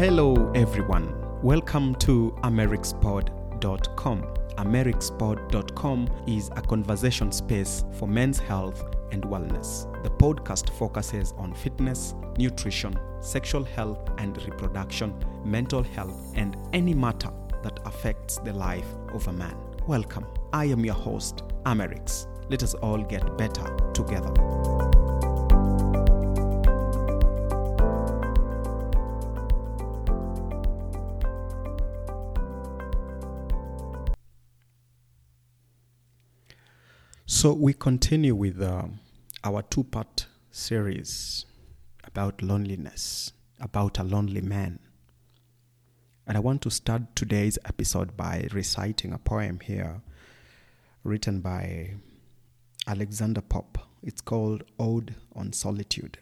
Hello, everyone. Welcome to amerixpod.com. amerixpod.com is a conversation space for men's health and wellness. The podcast focuses on fitness, nutrition, sexual health and reproduction, mental health, and any matter that affects the life of a man. Welcome. I am your host, Amerix. Let us all get better together. So, we continue with uh, our two part series about loneliness, about a lonely man. And I want to start today's episode by reciting a poem here written by Alexander Pope. It's called Ode on Solitude.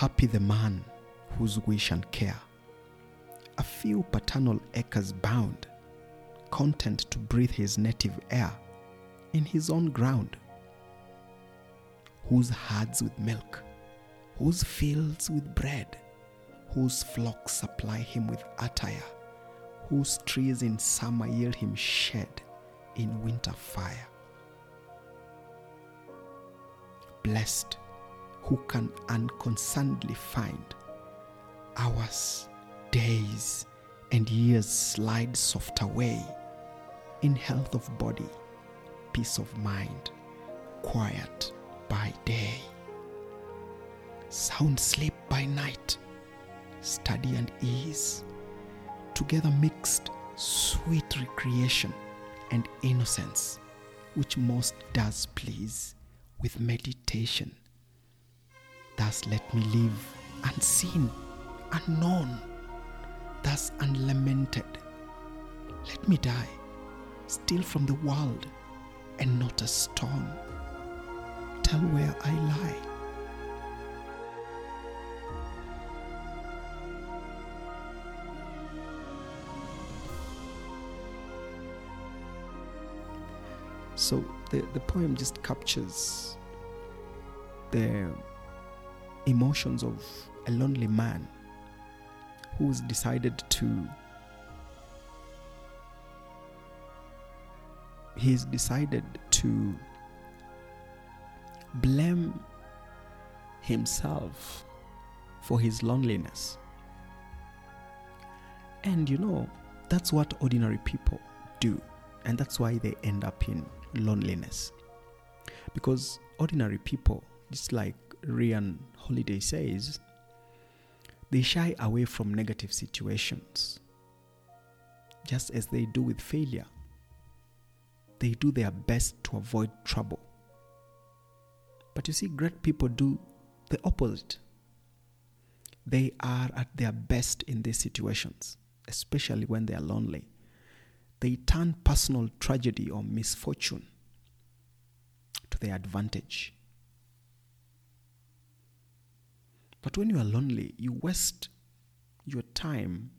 Happy the man whose wish and care a few paternal acres bound, content to breathe his native air in his own ground, whose herds with milk, whose fields with bread, whose flocks supply him with attire, whose trees in summer yield him shade, in winter fire. Blessed who can unconcernedly find hours, days, and years slide soft away in health of body, peace of mind, quiet by day, sound sleep by night, study and ease, together mixed sweet recreation and innocence, which most does please with meditation. Thus let me live unseen, unknown, thus unlamented. Let me die, still from the world, and not a stone. Tell where I lie. So the, the poem just captures the emotions of a lonely man who's decided to he's decided to blame himself for his loneliness. And you know that's what ordinary people do and that's why they end up in loneliness. Because ordinary people just like Ryan Holiday says, they shy away from negative situations, just as they do with failure. They do their best to avoid trouble. But you see, great people do the opposite. They are at their best in these situations, especially when they are lonely. They turn personal tragedy or misfortune to their advantage. But when you are lonely, you waste your time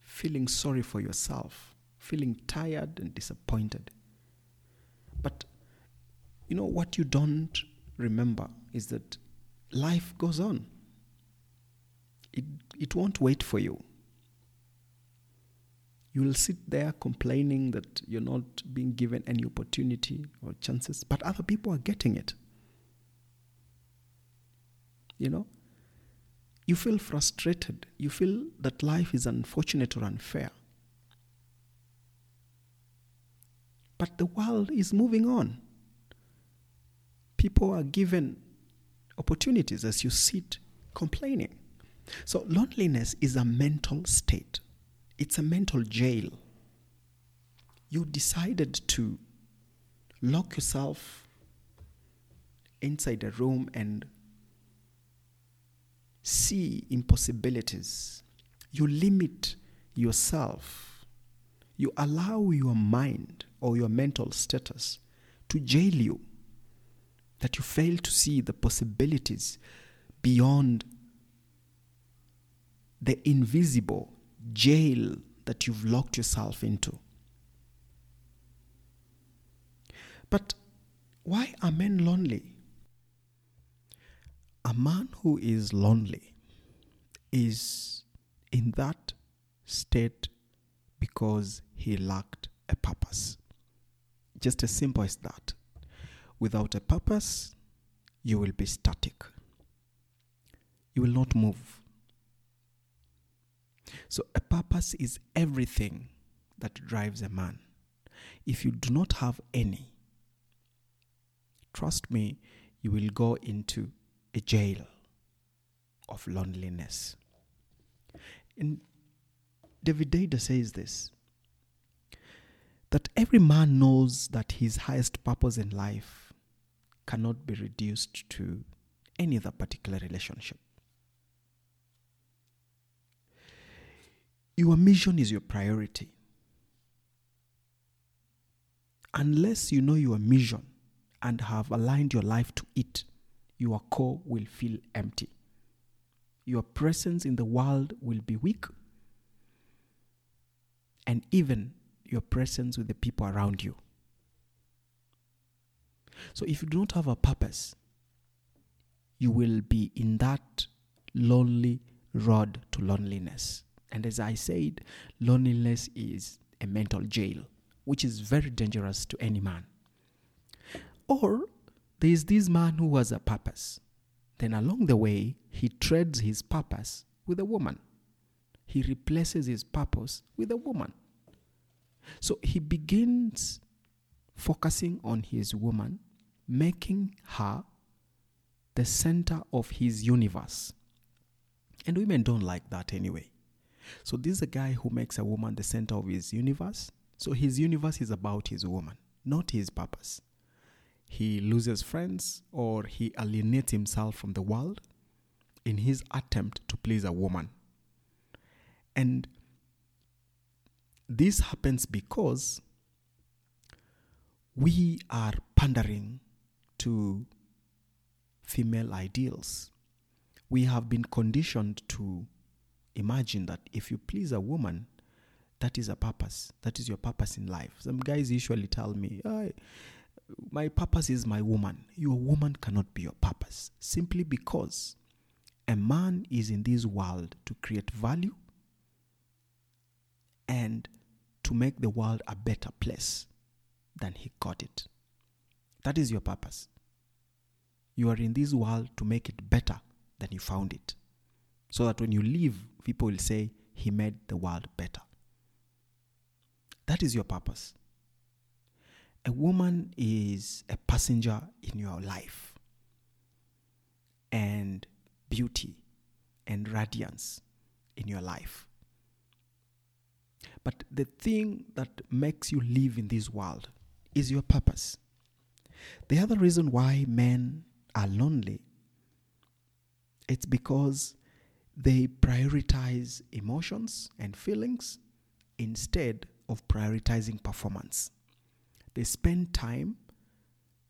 feeling sorry for yourself, feeling tired and disappointed. But you know what you don't remember is that life goes on. It, it won't wait for you. You will sit there complaining that you're not being given any opportunity or chances, but other people are getting it you know? You feel frustrated. You feel that life is unfortunate or unfair. But the world is moving on. People are given opportunities as you sit complaining. So loneliness is a mental state. It's a mental jail. You decided to lock yourself inside a room and see impossibilities. You limit yourself. You allow your mind or your mental status to jail you. That you fail to see the possibilities beyond the invisible jail that you've locked yourself into. But why are men lonely? A man who is lonely is in that state because he lacked a purpose. Just as simple as that. Without a purpose, you will be static. You will not move. So, a purpose is everything that drives a man. If you do not have any, trust me, you will go into a jail of loneliness. And David Deida says this that every man knows that his highest purpose in life cannot be reduced to any other particular relationship. Your mission is your priority. Unless you know your mission and have aligned your life to it, your core will feel empty. Your presence in the world will be weak, and even your presence with the people around you. So, if you do not have a purpose, you will be in that lonely road to loneliness. And as I said, loneliness is a mental jail, which is very dangerous to any man. Or there is this man who has a purpose. Then along the way, he trades his purpose with a woman. He replaces his purpose with a woman. So he begins focusing on his woman, making her the center of his universe. And women don't like that anyway. So this is a guy who makes a woman the center of his universe. So his universe is about his woman, not his purpose. He loses friends or he alienates himself from the world in his attempt to please a woman. And this happens because we are pandering to female ideals. We have been conditioned to imagine that if you please a woman, that is a purpose. That is your purpose in life. Some guys usually tell me, my purpose is my woman. Your woman cannot be your purpose simply because a man is in this world to create value and to make the world a better place than he got it. That is your purpose. You are in this world to make it better than you found it. So that when you leave, people will say, He made the world better. That is your purpose. A woman is a passenger in your life, and beauty and radiance in your life. But the thing that makes you live in this world is your purpose. The other reason why men are lonely it's because they prioritize emotions and feelings instead of prioritizing performance. They spend time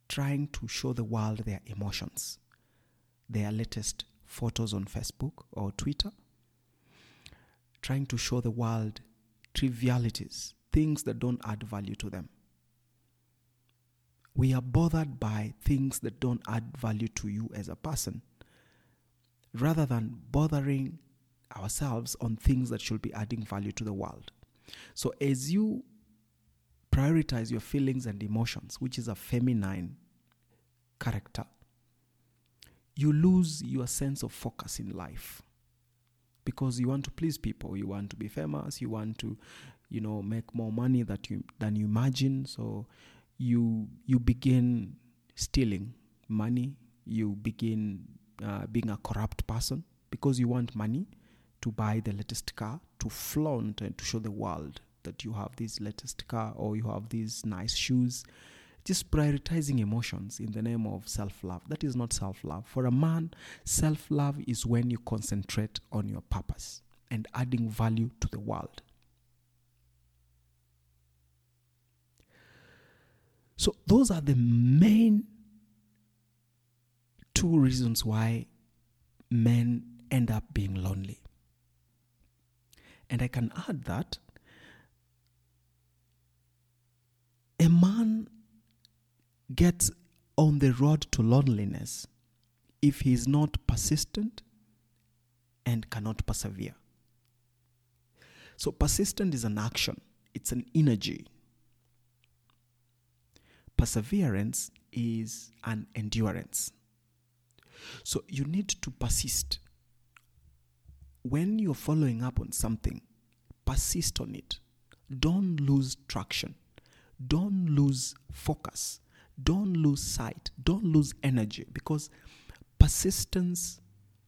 trying to show the world their emotions, their latest photos on Facebook or Twitter, trying to show the world trivialities, things that don't add value to them. We are bothered by things that don't add value to you as a person rather than bothering ourselves on things that should be adding value to the world. So, as you prioritize your feelings and emotions, which is a feminine character, you lose your sense of focus in life because you want to please people, you want to be famous, you want to, you know, make more money that you than you imagine. So, you you begin stealing money, you begin uh, being a corrupt person because you want money to buy the latest car, to flaunt and to show the world that you have this latest car or you have these nice shoes. Just prioritizing emotions in the name of self love. That is not self love. For a man, self love is when you concentrate on your purpose and adding value to the world. So, those are the main two reasons why men end up being lonely. And I can add that a man gets on the road to loneliness if he is not persistent and cannot persevere. So, persistent is an action, it's an energy. Perseverance is an endurance. So, you need to persist. When you're following up on something, persist on it. Don't lose traction. Don't lose focus. Don't lose sight. Don't lose energy because persistence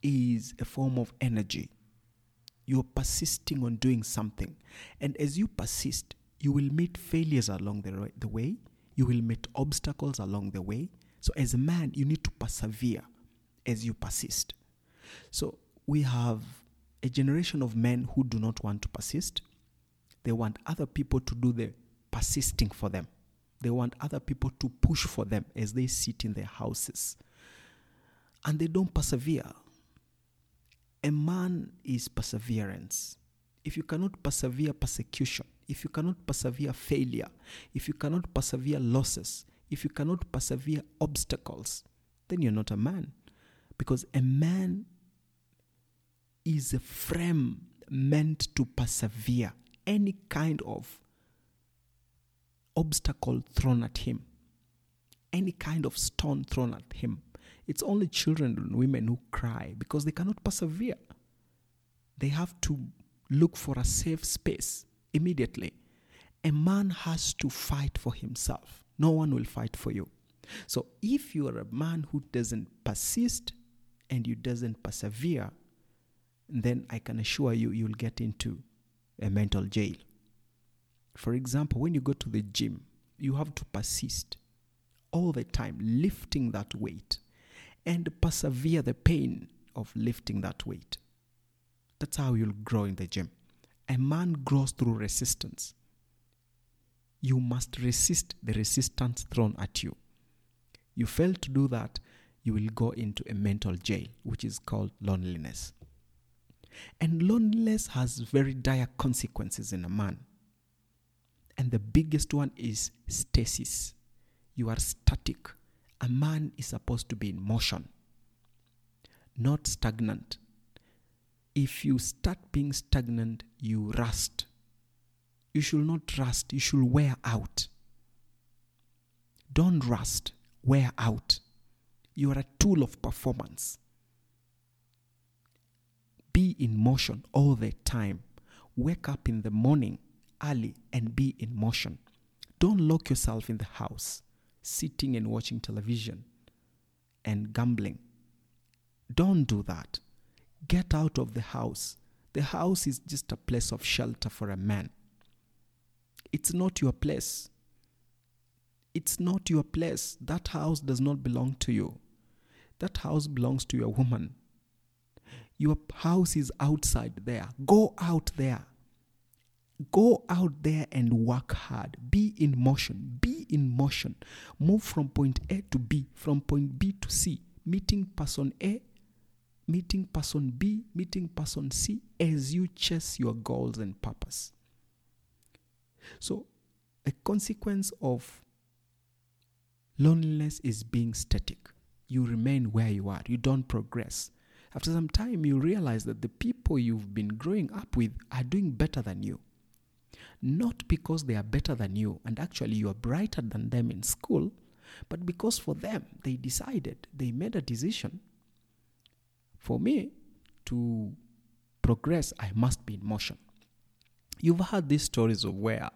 is a form of energy. You're persisting on doing something. And as you persist, you will meet failures along the, the way, you will meet obstacles along the way. So, as a man, you need to persevere as you persist. So, we have a generation of men who do not want to persist. They want other people to do the persisting for them. They want other people to push for them as they sit in their houses. And they don't persevere. A man is perseverance. If you cannot persevere persecution, if you cannot persevere failure, if you cannot persevere losses, if you cannot persevere obstacles, then you're not a man. Because a man is a frame meant to persevere any kind of obstacle thrown at him, any kind of stone thrown at him, it's only children and women who cry because they cannot persevere. They have to look for a safe space immediately. A man has to fight for himself. No one will fight for you. So if you are a man who doesn't persist and you doesn't persevere, then I can assure you you'll get into a mental jail. For example, when you go to the gym, you have to persist all the time lifting that weight and persevere the pain of lifting that weight. That's how you'll grow in the gym. A man grows through resistance. You must resist the resistance thrown at you. You fail to do that, you will go into a mental jail, which is called loneliness. And loneliness has very dire consequences in a man. And the biggest one is stasis. You are static a man is supposed to be in motion, not stagnant. If you start being stagnant, you rust. You should not rust, you should wear out. Don't rust, wear out. You are a tool of performance. Be in motion all the time. Wake up in the morning early and be in motion. Don't lock yourself in the house sitting and watching television and gambling. Don't do that. Get out of the house. The house is just a place of shelter for a man. It's not your place. It's not your place. That house does not belong to you. That house belongs to your woman. Your house is outside there. Go out there. Go out there and work hard. Be in motion. Be in motion. Move from point A to B, from point B to C. Meeting person A, meeting person B, meeting person C as you chase your goals and purpose. So, a consequence of loneliness is being static. You remain where you are, you don't progress. After some time, you realize that the people you've been growing up with are doing better than you not because they are better than you and actually you are brighter than them in school, but because for them they decided, they made a decision. For me to progress, I must be in motion. You've heard these stories of where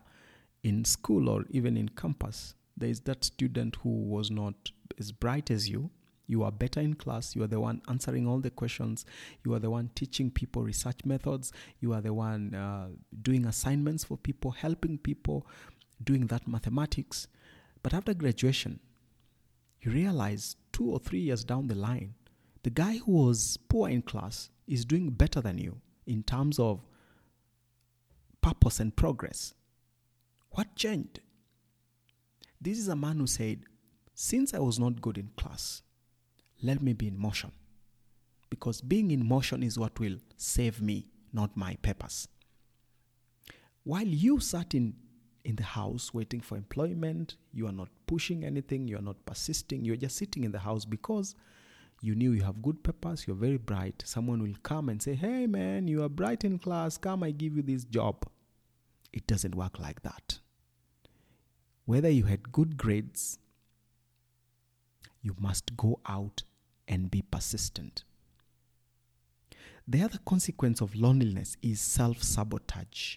in school or even in campus, there is that student who was not as bright as you, you are better in class. You are the one answering all the questions. You are the one teaching people research methods. You are the one uh, doing assignments for people, helping people, doing that mathematics. But after graduation, you realize two or three years down the line, the guy who was poor in class is doing better than you in terms of purpose and progress. What changed? This is a man who said, Since I was not good in class, let me be in motion. Because being in motion is what will save me, not my purpose. while you sat in in the house waiting for employment you are not pushing anything you are not persisting you're just sitting in the house because you knew you have good purpose you're very bright someone will come and say hey man you are bright in class come i give you this job it doesn't work like that whether you had good grades you must go out and be persistent the other consequence of loneliness is self sabotage.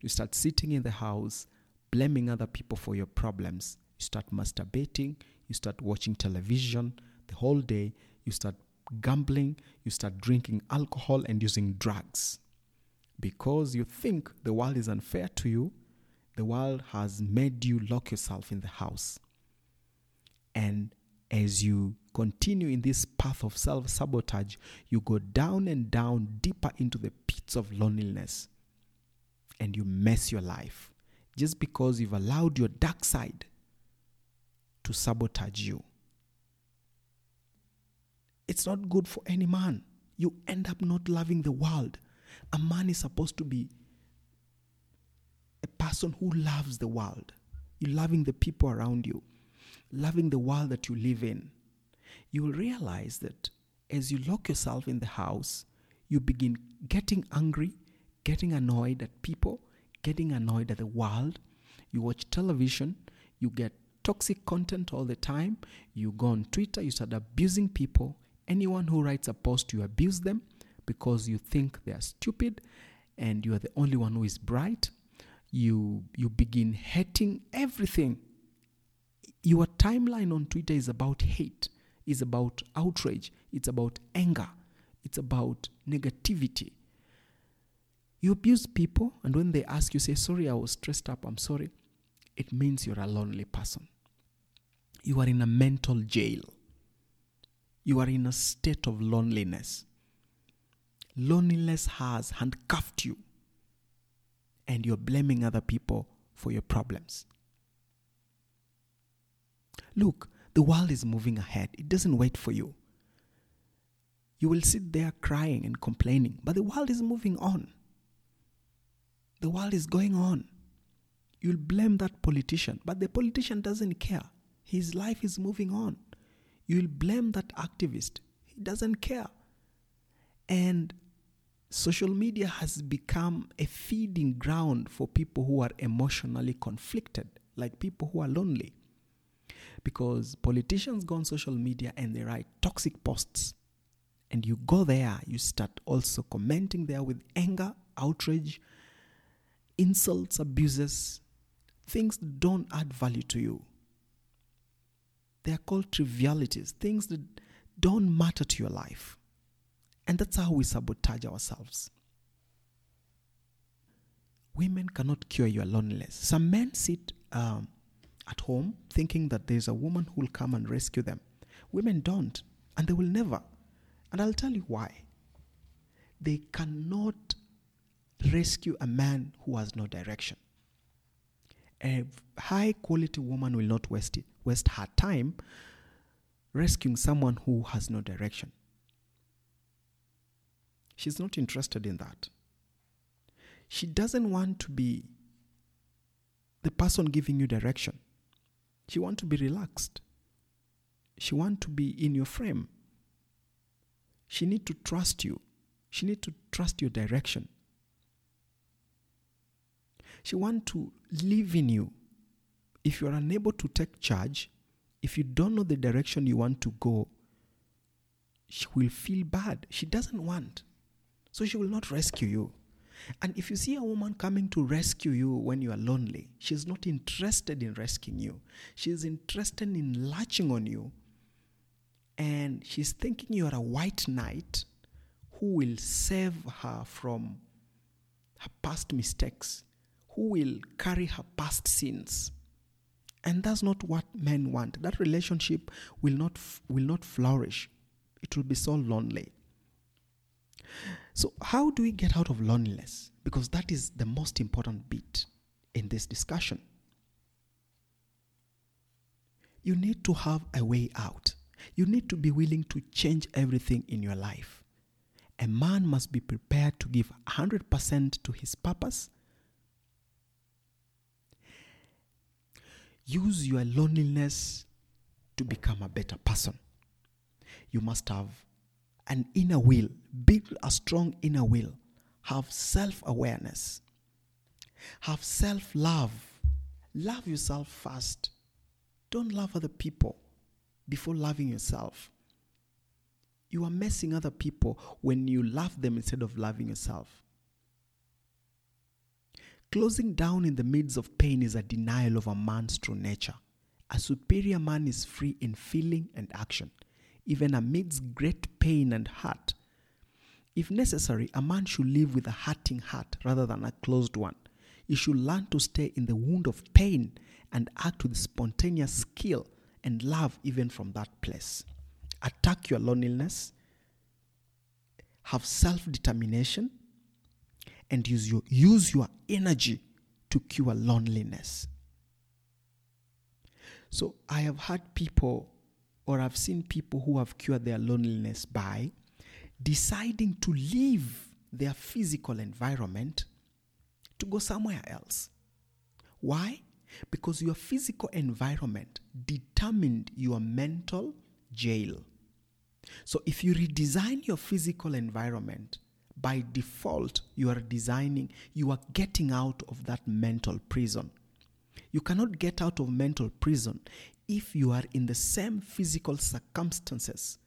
You start sitting in the house, blaming other people for your problems. You start masturbating, you start watching television the whole day, you start gambling, you start drinking alcohol and using drugs. Because you think the world is unfair to you, the world has made you lock yourself in the house. And as you continue in this path of self sabotage, you go down and down deeper into the pits of loneliness and you mess your life just because you've allowed your dark side to sabotage you. It's not good for any man. You end up not loving the world. A man is supposed to be a person who loves the world. You're loving the people around you, loving the world that you live in. You will realize that as you lock yourself in the house, you begin getting angry, getting annoyed at people, getting annoyed at the world. You watch television, you get toxic content all the time. You go on Twitter, you start abusing people. Anyone who writes a post, you abuse them because you think they are stupid and you are the only one who is bright. You you begin hating everything. Your timeline on Twitter is about hate, is about outrage, it's about anger, it's about negativity. You abuse people, and when they ask you, say, Sorry, I was stressed up, I'm sorry, it means you're a lonely person. You are in a mental jail. You are in a state of loneliness. Loneliness has handcuffed you, and you're blaming other people for your problems. Look, the world is moving ahead, it doesn't wait for you. You will sit there crying and complaining, but the world is moving on. The world is going on. You'll blame that politician, but the politician doesn't care. His life is moving on. You'll blame that activist. He doesn't care. And social media has become a feeding ground for people who are emotionally conflicted, like people who are lonely. Because politicians go on social media and they write toxic posts. And you go there, you start also commenting there with anger, outrage, insults, abuses, things that don't add value to you. They are called trivialities, things that don't matter to your life. And that's how we sabotage ourselves. Women cannot cure your loneliness. Some men sit um, at home thinking that there's a woman who will come and rescue them. Women don't, and they will never. And I'll tell you why. They cannot rescue a man who has no direction. A high quality woman will not waste it, waste her time rescuing someone who has no direction. She's not interested in that. She doesn't want to be the person giving you direction. She wants to be relaxed. She wants to be in your frame. She need to trust you. She need to trust your direction. She want to live in you. If you are unable to take charge, if you don't know the direction you want to go, she will feel bad. She doesn't want. So she will not rescue you. And if you see a woman coming to rescue you when you are lonely, she's not interested in rescuing you. She's interested in latching on you. And she's thinking you are a white knight who will save her from her past mistakes, who will carry her past sins. And that's not what men want. That relationship will not, will not flourish. It will be so lonely. So, how do we get out of loneliness? Because that is the most important bit in this discussion. You need to have a way out. You need to be willing to change everything in your life. A man must be prepared to give 100% to his purpose. Use your loneliness to become a better person. You must have an inner will, build a strong inner will, have self awareness, have self love. Love yourself first. Don't love other people before loving yourself. You are messing other people when you love them instead of loving yourself. Closing down in the midst of pain is a denial of a man's true nature. A superior man is free in feeling and action, even amidst great pain and hurt. If necessary, a man should live with a hurting heart rather than a closed one. He should learn to stay in the wound of pain and act with spontaneous skill and love even from that place. Attack your loneliness, have self determination, and use your, use your energy to cure loneliness. So I have had people, or I've seen people who have cured their loneliness by deciding to leave their physical environment to go somewhere else. Why? Because your physical environment determined your mental jail. So if you redesign your physical environment, by default, you are designing, you are getting out of that mental prison. You cannot get out of mental prison if you are in the same physical circumstances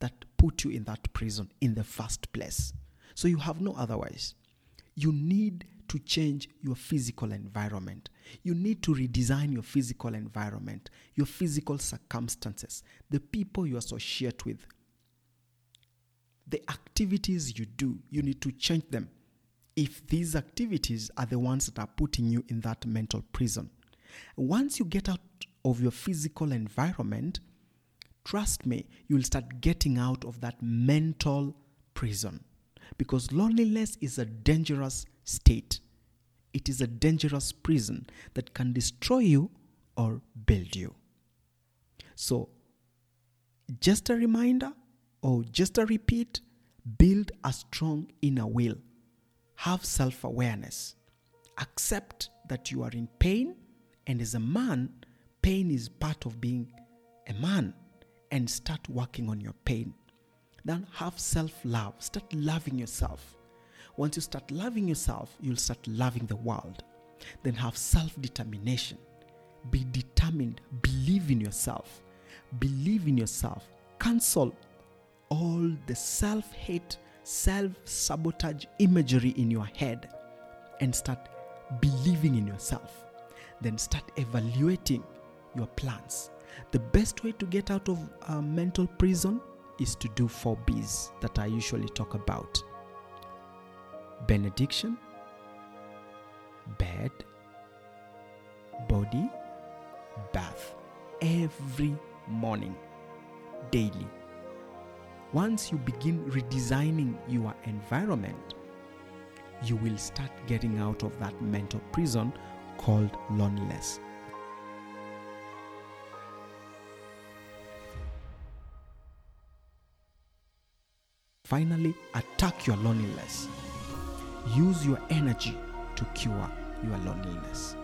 that put you in that prison in the first place. So you have no otherwise. You need to change your physical environment. You need to redesign your physical environment, your physical circumstances, the people you associate with, the activities you do, you need to change them if these activities are the ones that are putting you in that mental prison. Once you get out of your physical environment, trust me, you'll start getting out of that mental prison. Because loneliness is a dangerous state. It is a dangerous prison that can destroy you or build you. So, just a reminder or just a repeat build a strong inner will, have self awareness, accept that you are in pain, and as a man, pain is part of being a man, and start working on your pain. Then have self love, start loving yourself. Once you start loving yourself, you'll start loving the world. Then have self determination. Be determined, believe in yourself. Believe in yourself. Cancel all the self hate, self sabotage imagery in your head and start believing in yourself. Then start evaluating your plans. The best way to get out of a mental prison is to do four B's that I usually talk about benediction, bed, body, bath every morning, daily. Once you begin redesigning your environment, you will start getting out of that mental prison called loneliness. Finally, attack your loneliness. Use your energy to cure your loneliness.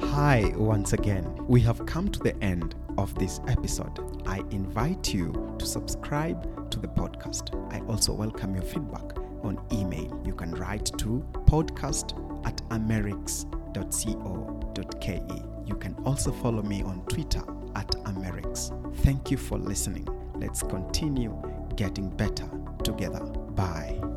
Hi, once again. We have come to the end of this episode. I invite you to subscribe to the podcast. I also welcome your feedback on email. You can write to podcast at amerix.co.ke. You can also follow me on Twitter at Amerix. Thank you for listening. Let's continue getting better together. Bye.